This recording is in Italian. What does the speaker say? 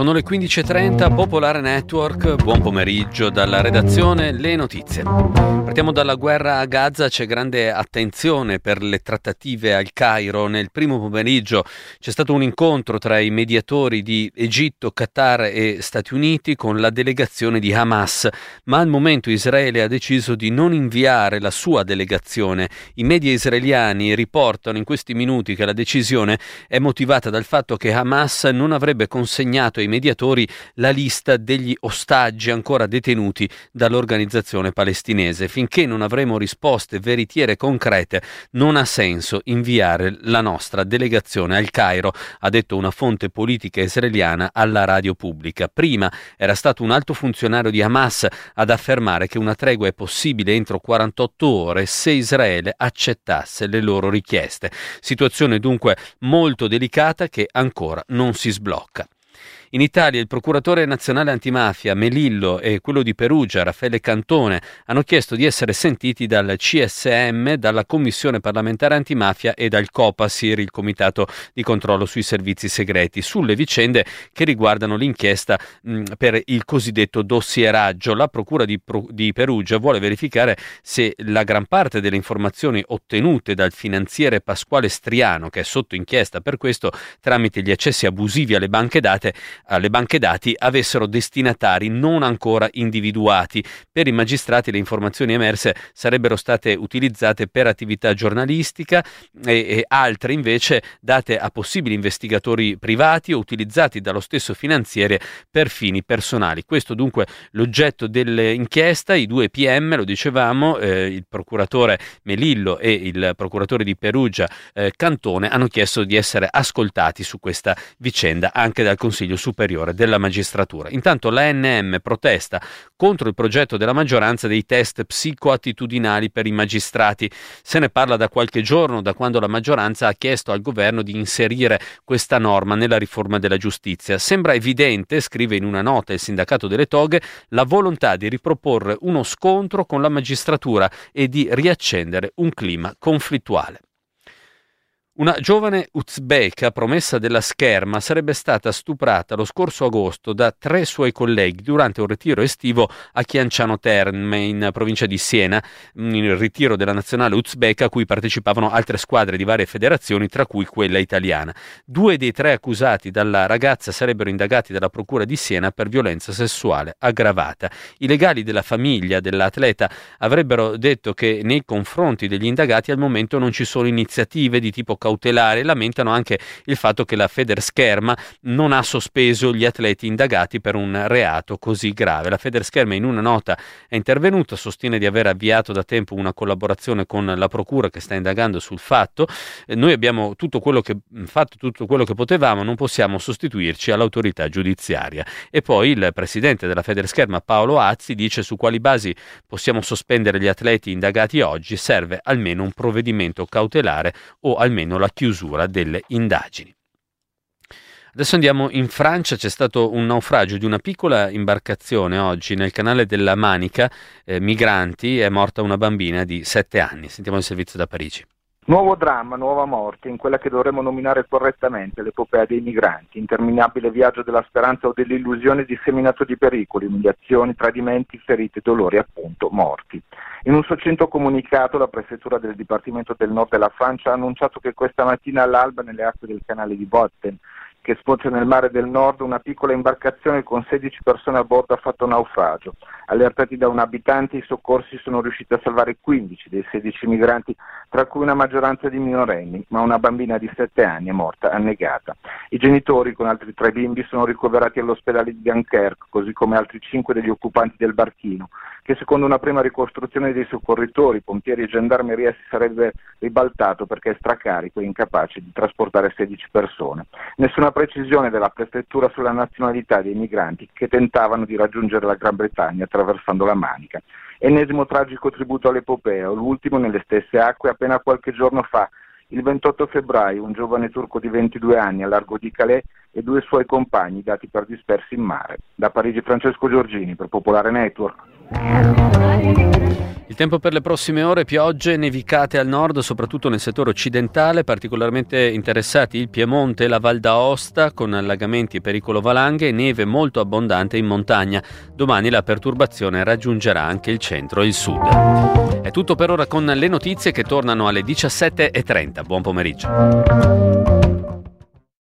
Sono le 15.30, Popolare Network, buon pomeriggio dalla redazione, le notizie. Partiamo dalla guerra a Gaza, c'è grande attenzione per le trattative al Cairo. Nel primo pomeriggio c'è stato un incontro tra i mediatori di Egitto, Qatar e Stati Uniti con la delegazione di Hamas, ma al momento Israele ha deciso di non inviare la sua delegazione. I media israeliani riportano in questi minuti che la decisione è motivata dal fatto che Hamas non avrebbe consegnato ai mediatori la lista degli ostaggi ancora detenuti dall'organizzazione palestinese. Finché non avremo risposte veritiere concrete, non ha senso inviare la nostra delegazione al Cairo, ha detto una fonte politica israeliana alla radio pubblica. Prima era stato un alto funzionario di Hamas ad affermare che una tregua è possibile entro 48 ore se Israele accettasse le loro richieste. Situazione dunque molto delicata che ancora non si sblocca. In Italia il procuratore nazionale antimafia Melillo e quello di Perugia Raffaele Cantone hanno chiesto di essere sentiti dal CSM, dalla Commissione parlamentare antimafia e dal COPASIR, il Comitato di controllo sui servizi segreti, sulle vicende che riguardano l'inchiesta mh, per il cosiddetto dossieraggio. La Procura di, di Perugia vuole verificare se la gran parte delle informazioni ottenute dal finanziere Pasquale Striano, che è sotto inchiesta per questo, tramite gli accessi abusivi alle banche date, alle banche dati avessero destinatari non ancora individuati. Per i magistrati le informazioni emerse sarebbero state utilizzate per attività giornalistica e, e altre invece date a possibili investigatori privati o utilizzati dallo stesso finanziere per fini personali. Questo dunque l'oggetto dell'inchiesta, i due PM, lo dicevamo, eh, il procuratore Melillo e il procuratore di Perugia eh, Cantone hanno chiesto di essere ascoltati su questa vicenda anche dal Consiglio Superiore Superiore della Magistratura. Intanto l'ANM protesta contro il progetto della maggioranza dei test psicoattitudinali per i magistrati. Se ne parla da qualche giorno, da quando la maggioranza ha chiesto al governo di inserire questa norma nella riforma della giustizia. Sembra evidente, scrive in una nota il sindacato delle toghe, la volontà di riproporre uno scontro con la magistratura e di riaccendere un clima conflittuale. Una giovane uzbeka promessa della scherma sarebbe stata stuprata lo scorso agosto da tre suoi colleghi durante un ritiro estivo a Chianciano Terme, in provincia di Siena, il ritiro della nazionale uzbeka a cui partecipavano altre squadre di varie federazioni, tra cui quella italiana. Due dei tre accusati dalla ragazza sarebbero indagati dalla procura di Siena per violenza sessuale aggravata. I legali della famiglia dell'atleta avrebbero detto che nei confronti degli indagati al momento non ci sono iniziative di tipo cautelare lamentano anche il fatto che la Federscherma non ha sospeso gli atleti indagati per un reato così grave. La Federscherma in una nota è intervenuta, sostiene di aver avviato da tempo una collaborazione con la Procura che sta indagando sul fatto. Eh, noi abbiamo tutto quello che, fatto tutto quello che potevamo, non possiamo sostituirci all'autorità giudiziaria. E poi il presidente della Federscherma Paolo Azzi dice su quali basi possiamo sospendere gli atleti indagati oggi, serve almeno un provvedimento cautelare o almeno almeno la chiusura delle indagini. Adesso andiamo in Francia, c'è stato un naufragio di una piccola imbarcazione oggi nel canale della Manica, eh, migranti, è morta una bambina di 7 anni. Sentiamo il servizio da Parigi. Nuovo dramma, nuova morte, in quella che dovremmo nominare correttamente l'epopea dei migranti, interminabile viaggio della speranza o dell'illusione disseminato di pericoli, umiliazioni, tradimenti, ferite, dolori, appunto, morti. In un succinto comunicato la prefettura del Dipartimento del Nord della Francia ha annunciato che questa mattina all'alba nelle acque del canale di Botten che sfocia nel mare del nord, una piccola imbarcazione con 16 persone a bordo ha fatto naufragio. Allertati da un abitante, i soccorsi sono riusciti a salvare 15 dei 16 migranti, tra cui una maggioranza di minorenni, ma una bambina di 7 anni è morta annegata. I genitori, con altri tre bimbi, sono ricoverati all'ospedale di Dunkerque, così come altri 5 degli occupanti del barchino, che secondo una prima ricostruzione dei soccorritori, pompieri e gendarmeria si sarebbe ribaltato perché è stracarico e incapace di trasportare 16 persone. Nessuna una precisione della prefettura sulla nazionalità dei migranti che tentavano di raggiungere la Gran Bretagna attraversando la Manica. Ennesimo tragico tributo all'epopea, l'ultimo nelle stesse acque appena qualche giorno fa il 28 febbraio un giovane turco di 22 anni a largo di Calais e due suoi compagni dati per dispersi in mare. Da Parigi Francesco Giorgini per Popolare Network. Il tempo per le prossime ore, piogge, nevicate al nord, soprattutto nel settore occidentale, particolarmente interessati il Piemonte e la Val d'Aosta, con allagamenti e pericolo valanghe e neve molto abbondante in montagna. Domani la perturbazione raggiungerà anche il centro e il sud. È tutto per ora con le notizie che tornano alle 17.30. Buon pomeriggio.